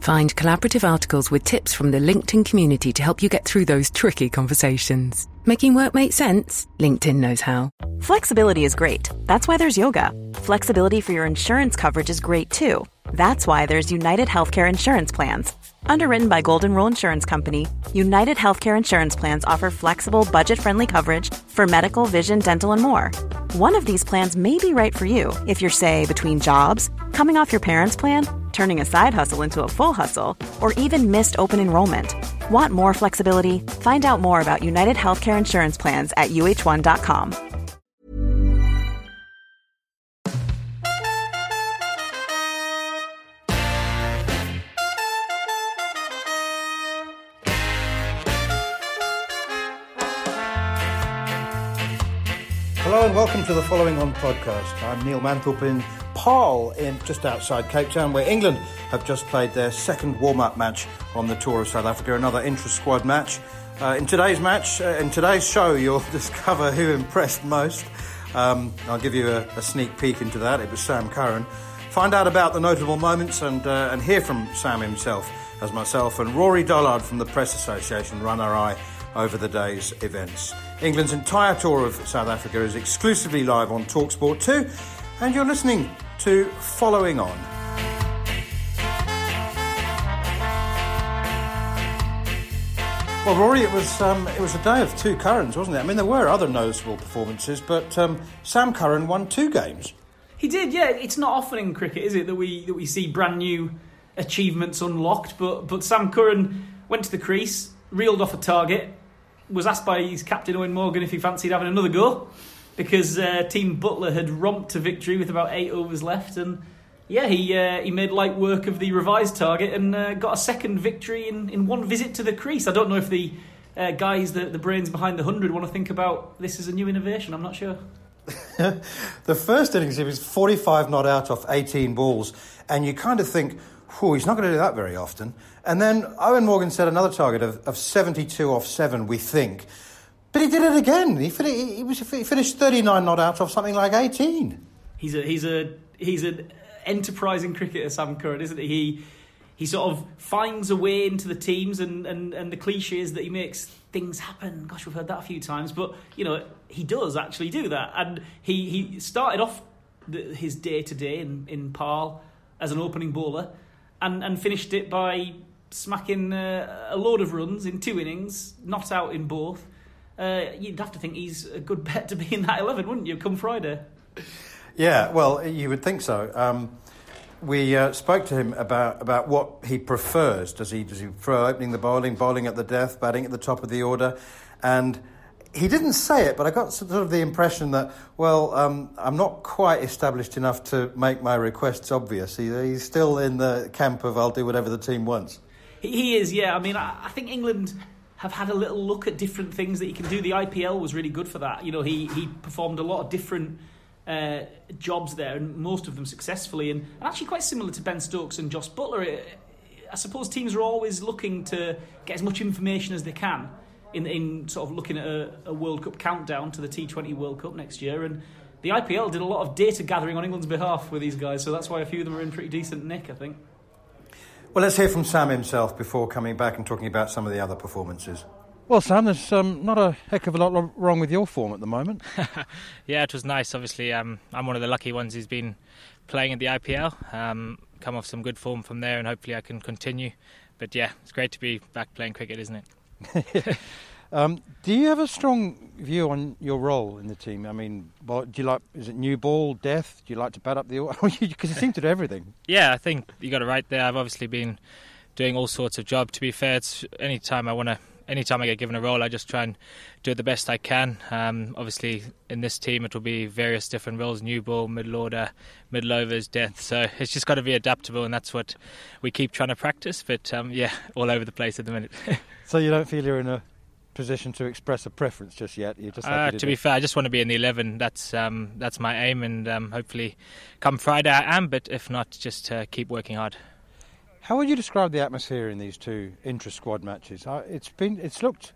Find collaborative articles with tips from the LinkedIn community to help you get through those tricky conversations. Making work make sense? LinkedIn knows how. Flexibility is great. That's why there's yoga. Flexibility for your insurance coverage is great too. That's why there's United Healthcare Insurance Plans. Underwritten by Golden Rule Insurance Company, United Healthcare Insurance Plans offer flexible, budget friendly coverage for medical, vision, dental, and more. One of these plans may be right for you if you're, say, between jobs, coming off your parents' plan, turning a side hustle into a full hustle, or even missed open enrollment. Want more flexibility? Find out more about United Healthcare Insurance Plans at uhone.com. Hello and welcome to the Following On podcast. I'm Neil Manthorp Paarl, in just outside Cape Town, where England have just played their second warm-up match on the tour of South Africa. Another intra-squad match. Uh, in today's match, uh, in today's show, you'll discover who impressed most. Um, I'll give you a, a, sneak peek into that. It was Sam Curran. Find out about the notable moments and uh, and hear from Sam himself, as myself and Rory Dollard from the Press Association run our eye over the day's events. England's entire tour of South Africa is exclusively live on Talksport 2, and you're listening to Following On. Well, Rory, it was um, it was a day of two Currans, wasn't it? I mean, there were other noticeable performances, but um, Sam Curran won two games. He did, yeah. It's not often in cricket, is it, that we that we see brand new achievements unlocked? But but Sam Curran went to the crease, reeled off a target, was asked by his captain Eoin Morgan if he fancied having another go because uh, Team Buttler had romped to victory with about eight overs left, and yeah, he uh, he made light work of the revised target and uh, got a second victory in, in one visit to the crease. I don't know if the uh, guys, the, the brains behind the hundred, want to think about this as a new innovation. I'm not sure. the first innings, he was 45 not out off 18 balls, and you kind of think, whew, he's not going to do that very often. And then Eoin Morgan set another target of, of 72 off 7, we think. But he did it again. He, fin- he, was, he finished 39 not out off something like 18. He's a he's a he's an enterprising cricketer, Sam Curran, isn't he? He he sort of finds a way into the teams, and, and, and the cliche is that he makes things happen. Gosh, we've heard that a few times, but you know he does actually do that. And he he started off the, his day to day in in as an opening bowler, and and finished it by smacking uh, a load of runs in two innings, not out in both. Uh, you'd have to think he's a good bet to be in that 11, wouldn't you, come Friday? Yeah, well, you would think so. Um, we uh, spoke to him about, about what he prefers. Does he, does he prefer opening the bowling, bowling at the death, batting at the top of the order? And he didn't say it, but I got sort of the impression that, well, um, I'm not quite established enough to make my requests obvious. He, he's still in the camp of I'll do whatever the team wants. He is, yeah. I mean, I, I think England have had a little look at different things that he can do. The IPL was really good for that. You know, he he performed a lot of different uh, jobs there, and most of them successfully, and, and, actually quite similar to Ben Stokes and Jos Buttler. It, I suppose teams are always looking to get as much information as they can in in sort of looking at a, a World Cup countdown to the T20 World Cup next year, and the IPL did a lot of data gathering on England's behalf with these guys, so that's why a few of them are in pretty decent nick, I think. Well, let's hear from Sam himself before coming back and talking about some of the other performances. Well, Sam, there's um, not a heck of a lot wrong with your form at the moment. yeah, it was nice. Obviously, um, I'm one of the lucky ones who's been playing in the IPL. Um, come off some good form from there, and hopefully I can continue. But yeah, it's great to be back playing cricket, isn't it? Um, do you have a strong view on your role in the team? I mean, do you like is it new ball, death? Do you like to bat up the because you seem to do everything? Yeah, I think you got it right there. I've obviously been doing all sorts of job. To be fair, it's anytime I want to, anytime I get given a role, I just try and do it the best I can. Um, obviously, in this team, it will be various different roles: new ball, middle order, middle overs, death. So it's just got to be adaptable, and that's what we keep trying to practice. But um, yeah, all over the place at the minute. so you don't feel you're in a position to express a preference just yet. Just Uh, to be fair, I just want to be in the eleven. That's um, that's my aim, and um, hopefully, come Friday I am. But if not, just uh, keep working hard. How would you describe the atmosphere in these two intra-squad matches? Uh, It's been, it's looked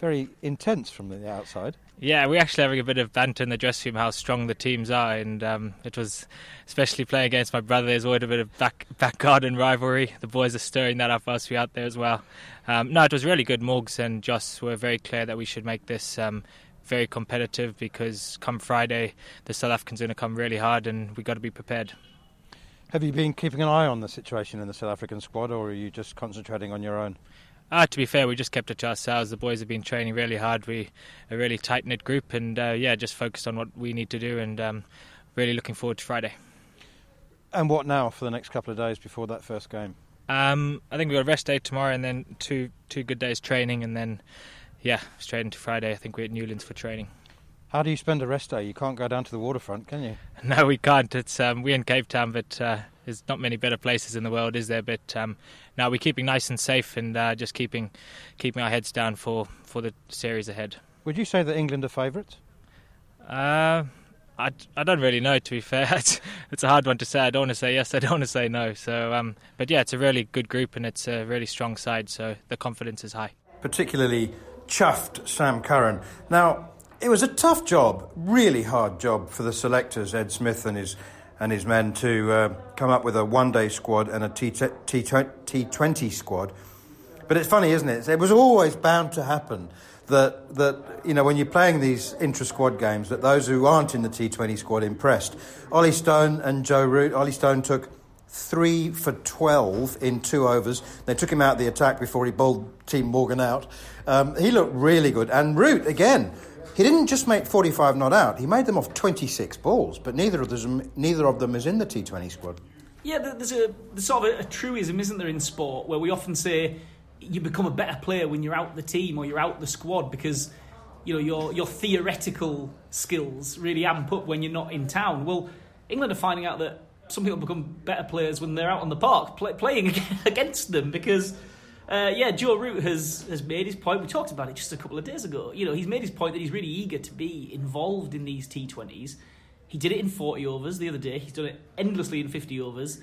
very intense from the outside. Yeah, we're actually having a bit of banter in the dressing room how strong the teams are, and um, it was especially playing against my brother. There's always a bit of back back garden rivalry. The boys are stirring that up whilst we're out there as well. Um, no, it was really good. Morgs and Jos were very clear that we should make this um, very competitive because come Friday the South Africans are going to come really hard, and we've got to be prepared. Have you been keeping an eye on the situation in the South African squad, or are you just concentrating on your own? Uh, to be fair, we just kept it to ourselves. The boys have been training really hard. We're a really tight knit group, and uh, yeah, just focused on what we need to do, and um, really looking forward to Friday. And what now for the next couple of days before that first game? Um, I think we've got a rest day tomorrow, and then two two good days training, and then yeah, straight into Friday. I think we're at Newlands for training. How do you spend a rest day? You can't go down to the waterfront, can you? No, we can't. It's um, we're in Cape Town, but uh, there's not many better places in the world, is there? But um, now we're keeping nice and safe, and uh, just keeping keeping our heads down for, for the series ahead. Would you say that England are favourites? Uh, I, I don't really know. To be fair, it's, it's a hard one to say. I don't want to say yes. I don't want to say no. So, um, but yeah, it's a really good group and it's a really strong side. So the confidence is high. particularly chuffed Sam Curran. Now, it was a tough job, really hard job for the selectors, Ed Smith and his and his men, to uh, come up with a one-day squad and a T- T- T20 squad. But it's funny, isn't it? It was always bound to happen that that you know when you're playing these intra-squad games, that those who aren't in the T20 squad impressed. Ollie Stone and Joe Root. Ollie Stone took three for 12 in two overs. They took him out of the attack before he bowled Team Morgan out. Um, he looked really good. And Root, again, he didn't just make 45 not out, he made them off 26 balls, but neither of them, neither of them is in the T20 squad. Yeah, there's a there's sort of a, a truism, isn't there, in sport, where we often say you become a better player when you're out the team or you're out the squad because you know your your theoretical skills really amp up when you're not in town. Well, England are finding out that some people become better players when they're out on the park play, playing against them because. Uh, yeah, Joe Root has, has made his point. We talked about it just a couple of days ago. You know, he's made his point that he's really eager to be involved in these T20s. He did it in 40 overs the other day. He's done it endlessly in 50 overs.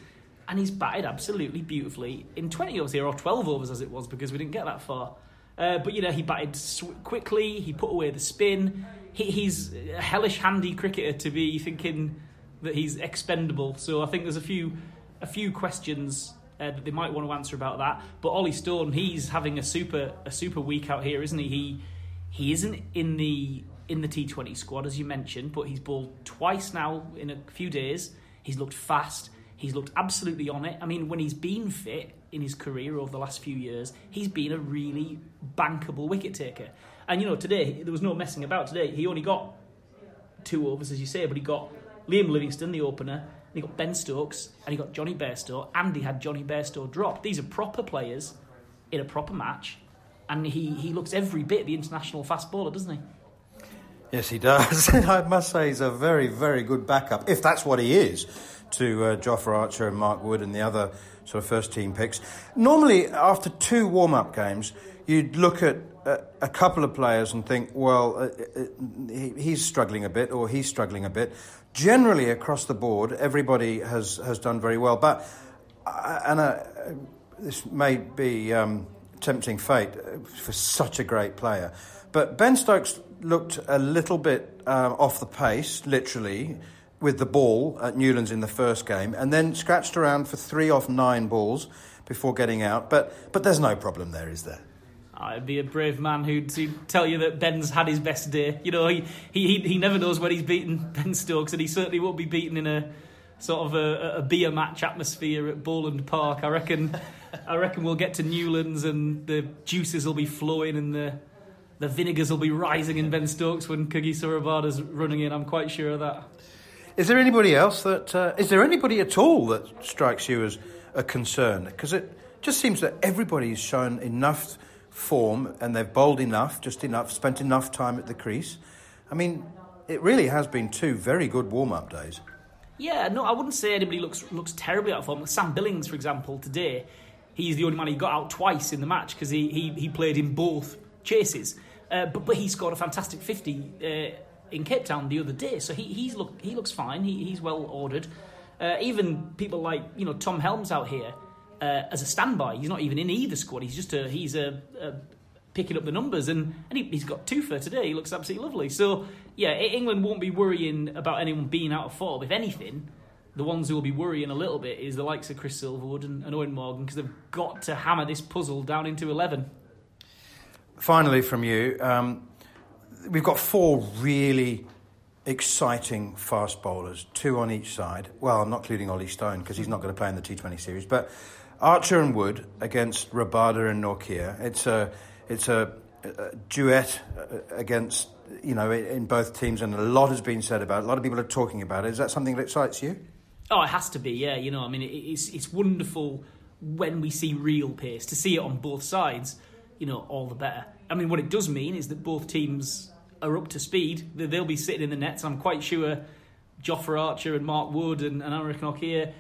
And he's batted absolutely beautifully in 20 overs here, or 12 overs as it was, because we didn't get that far. Uh, but, you know, he batted sw- quickly. He put away the spin. He, he's a hellish handy cricketer to be thinking that he's expendable. So I think there's a few, a few questions uh, that they might want to answer about that. But Ollie Stone, he's having a super a super week out here, isn't he? He he isn't in the in the T20 squad as you mentioned, but he's bowled twice now in a few days. He's looked fast. He's looked absolutely on it. I mean, when he's been fit in his career over the last few years, he's been a really bankable wicket taker. And you know, today there was no messing about. Today he only got two overs, as you say, but he got Liam Livingstone, the opener, he got Ben Stokes, and he got Jonny Bairstow, and he had Jonny Bairstow drop. These are proper players in a proper match, and he, he looks every bit the international fast bowler, doesn't he? Yes, he does. I must say he's a very, very good backup, if that's what he is, to uh, Jofra Archer and Mark Wood and the other sort of first team picks. Normally, after two warm up games, you'd look at a, couple of players and think, well, uh, uh, he, he's struggling a bit or he's struggling a bit. Generally, across the board, everybody has, has done very well. But, uh, and uh, this may be um, tempting fate uh, for such a great player. But Ben Stokes looked a little bit um, off the pace, literally, with the ball at Newlands in the first game, and then scratched around for three off nine balls before getting out. But but there's no problem there, is there? Ah, I'd be a brave man who'd, tell you that Ben's had his best day. You know, he, he, he never knows when he's beaten Ben Stokes, and he certainly won't be beaten in a sort of a, a beer match atmosphere at Boland Park. I reckon, I reckon we'll get to Newlands and the juices will be flowing and the the vinegars will be rising in Ben Stokes when Kagiso Rabada's running in. I'm quite sure of that. Is there anybody else that uh, is there anybody at all that strikes you as a concern? Because it just seems that everybody's shown enough form and they've bowled enough, just enough, spent enough time at the crease. I mean, it really has been two very good warm-up days. Yeah, no, I wouldn't say anybody looks looks terribly out of form. Sam Billings, for example, today, he's the only man who got out twice in the match because he, he, he played in both chases. Uh, but but he scored a fantastic fifty uh, in Cape Town the other day, so he he's look he looks fine. He, he's well ordered. Uh, even people like you know Tom Helm's out here uh, as a standby. He's not even in either squad. He's just a he's a, a picking up the numbers, and, and he, has got two for today. He looks absolutely lovely. So yeah, England won't be worrying about anyone being out of form. If anything, the ones who will be worrying a little bit is the likes of Chris Silverwood and, and Eoin Morgan because they've got to hammer this puzzle down into eleven. Finally, from you, um, we've got four really exciting fast bowlers, two on each side. Well, I'm not including Ollie Stone because he's not going to play in the T20 series, but Archer and Wood against Rabada and Nortje. It's a it's a, a duet uh, against you know in both teams, and a lot has been said about it. A lot of people are talking about it. Is that something that excites you? Oh, it has to be. Yeah, you know, I mean, it's it's wonderful when we see real pace to see it on both sides. You know, all the better. I mean, what it does mean is that both teams are up to speed. They'll be sitting in the nets. I'm quite sure Jofra Archer and Mark Wood and, and Anrich Nortje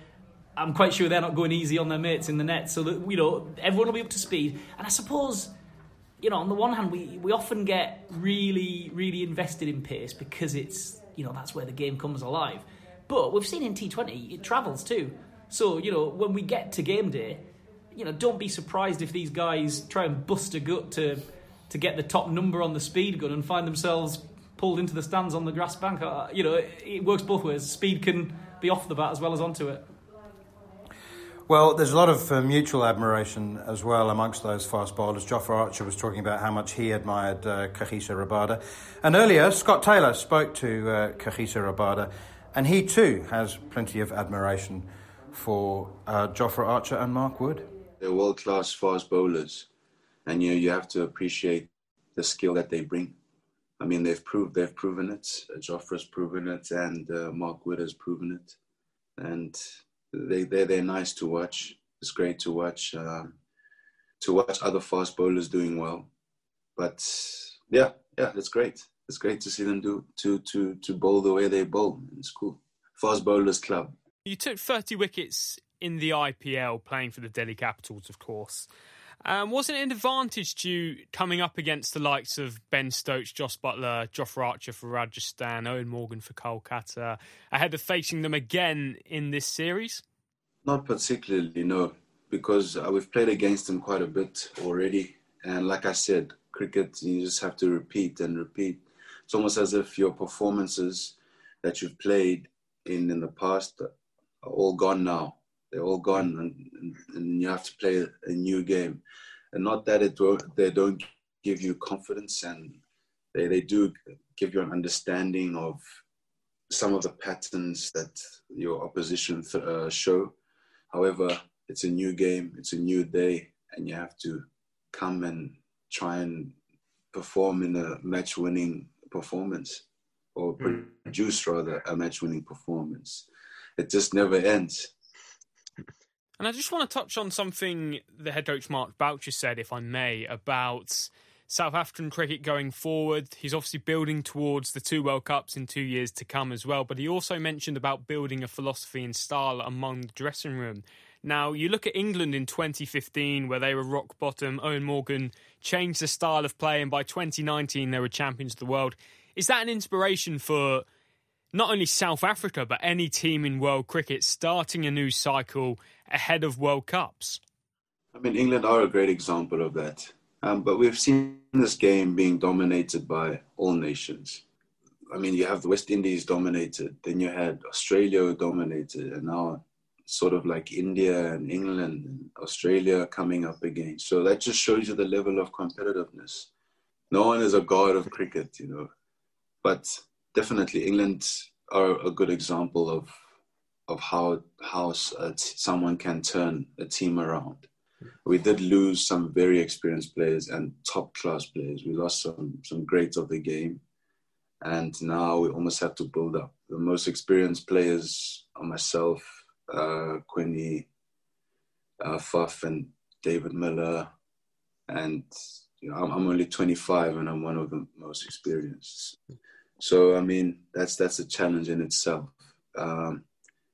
I'm quite sure they're not going easy on their mates in the net. So that you know everyone will be up to speed. And I suppose you know on the one hand we we often get really really invested in pace because it's you know that's where the game comes alive. But we've seen in T20 it travels too. So you know when we get to game day, you know don't be surprised if these guys try and bust a gut to to get the top number on the speed gun and find themselves pulled into the stands on the grass bank. Uh, you know it, it works both ways. Speed can be off the bat as well as onto it. Well, there's a lot of uh, mutual admiration as well amongst those fast bowlers. Jofra Archer was talking about how much he admired uh, Kagiso Rabada. And earlier, Scott Taylor spoke to uh, Kagiso Rabada, and he too has plenty of admiration for uh, Jofra Archer and Mark Wood. They're world class fast bowlers, and you, know, you have to appreciate the skill that they bring. I mean, they've proved they've proven it. Jofra's proven it, and uh, Mark Wood has proven it. And they they they're nice to watch. It's great to watch um, to watch other fast bowlers doing well. But yeah, yeah, it's great. It's great to see them do to to to bowl the way they bowl. It's cool. Fast bowlers club. You took 30 wickets in the IPL, playing for the Delhi Capitals, of course. Um, wasn't it an advantage to you coming up against the likes of Ben Stokes, Jos Buttler, Jofra Archer for Rajasthan, Eoin Morgan for Kolkata, ahead of facing them again in this series? Not particularly, no, because uh, we've played against them quite a bit already. And like I said, cricket, you just have to repeat and repeat. It's almost as if your performances that you've played in in the past are all gone now they're all gone, and, and you have to play a new game. And not that it they don't give you confidence, and they, they do give you an understanding of some of the patterns that your opposition th- uh, show. However, it's a new game, it's a new day, and you have to come and try and perform in a match winning performance or hmm. produce rather a match winning performance. It just never ends. And I just want to touch on something the head coach Mark Boucher said, if I may, about South African cricket going forward. He's obviously building towards the two World Cups in two years to come as well, but he also mentioned about building a philosophy and style among the dressing room. Now, you look at England in 2015, where they were rock bottom. Eoin Morgan changed the style of play, and by 2019, they were champions of the world. Is that an inspiration for not only South Africa, but any team in world cricket starting a new cycle ahead of World Cups? I mean, England are a great example of that. Um, but we've seen this game being dominated by all nations. I mean, you have the West Indies dominated, then you had Australia dominated, and now sort of like India and England and Australia coming up again. So that just shows you the level of competitiveness. No one is a god of cricket, you know, but definitely England are a good example of of how how someone can turn a team around. We did lose some very experienced players and top class players. We lost some some greats of the game, and now we almost have to build up. The most experienced players are myself, uh, Quinny, uh, Faf, and David Miller, and you know, I'm, I'm only 25 and I'm one of the most experienced. So I mean, that's that's a challenge in itself. Um,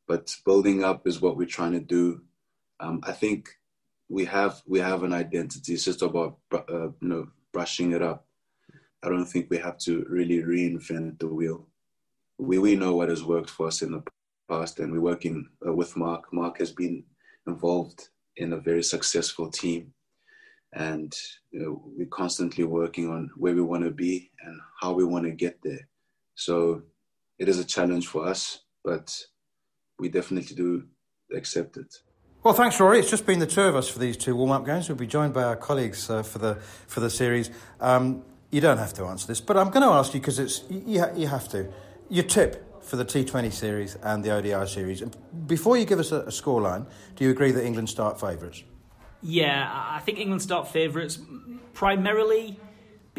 but building up is what we're trying to do. Um, I think we have we have an identity. It's just about uh, you know brushing it up. I don't think we have to really reinvent the wheel. We we know what has worked for us in the past, and we're working uh, with Mark. Mark has been involved in a very successful team, and you know, we're constantly working on where we want to be and how we want to get there. So it is a challenge for us, but we definitely do accept it. Well, thanks, Rory. It's just been the two of us for these two warm-up games. We'll be joined by our colleagues uh, for the for the series. Um, you don't have to answer this, but I'm going to ask you because it's you, you have to. Your tip for the T20 series and the ODI series. And before you give us a, a scoreline, do you agree that England start favourites? Yeah, I think England start favourites primarily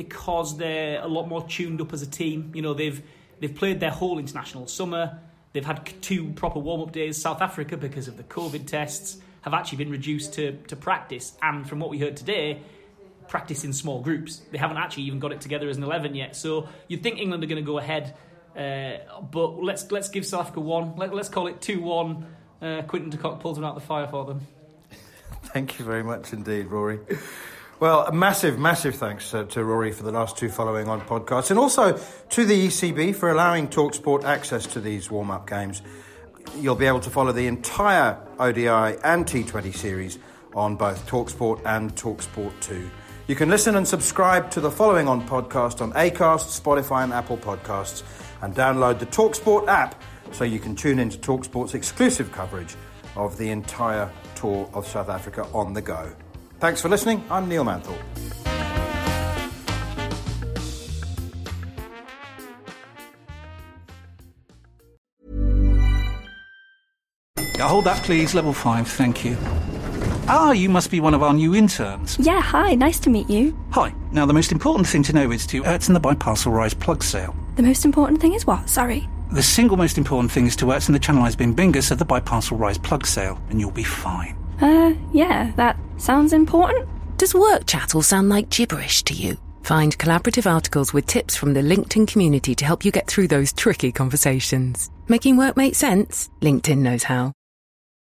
because they're a lot more tuned up as a team. You know, they've they've played their whole international summer. They've had two proper warm up days. South Africa, because of the COVID tests, have actually been reduced to, to practice. And from what we heard today, practice in small groups. They haven't actually even got it together as an 11 yet. So you'd think England are going to go ahead. Uh, but let's let's give South Africa one. Let, us call it 2 1. Uh, Quinton de Kock pulls them out the fire for them. Thank you very much indeed, Rory. Well, a massive, massive thanks uh, to Rory for the last two following on podcasts, and also to the ECB for allowing Talksport access to these warm up games. You'll be able to follow the entire ODI and T20 series on both Talksport and Talksport 2. You can listen and subscribe to the following on podcast on Acast, Spotify, and Apple Podcasts, and download the Talksport app so you can tune into Talksport's exclusive coverage of the entire tour of South Africa on the go. Thanks for listening. I'm Neil Manthorp. hold that, please. Level 5, thank you. Ah, you must be one of our new interns. Yeah, hi, nice to meet you. Hi. Now, the most important thing to know is to Ertzen the Biparcel Rise plug sale. The most important thing is what? Sorry. The single most important thing is to Ertzen the Channelized Bin Bingus of the Biparcel Rise plug sale, and you'll be fine. Uh, yeah, that sounds important. Does work chat all sound like gibberish to you? Find collaborative articles with tips from the LinkedIn community to help you get through those tricky conversations. Making work make sense? LinkedIn knows how.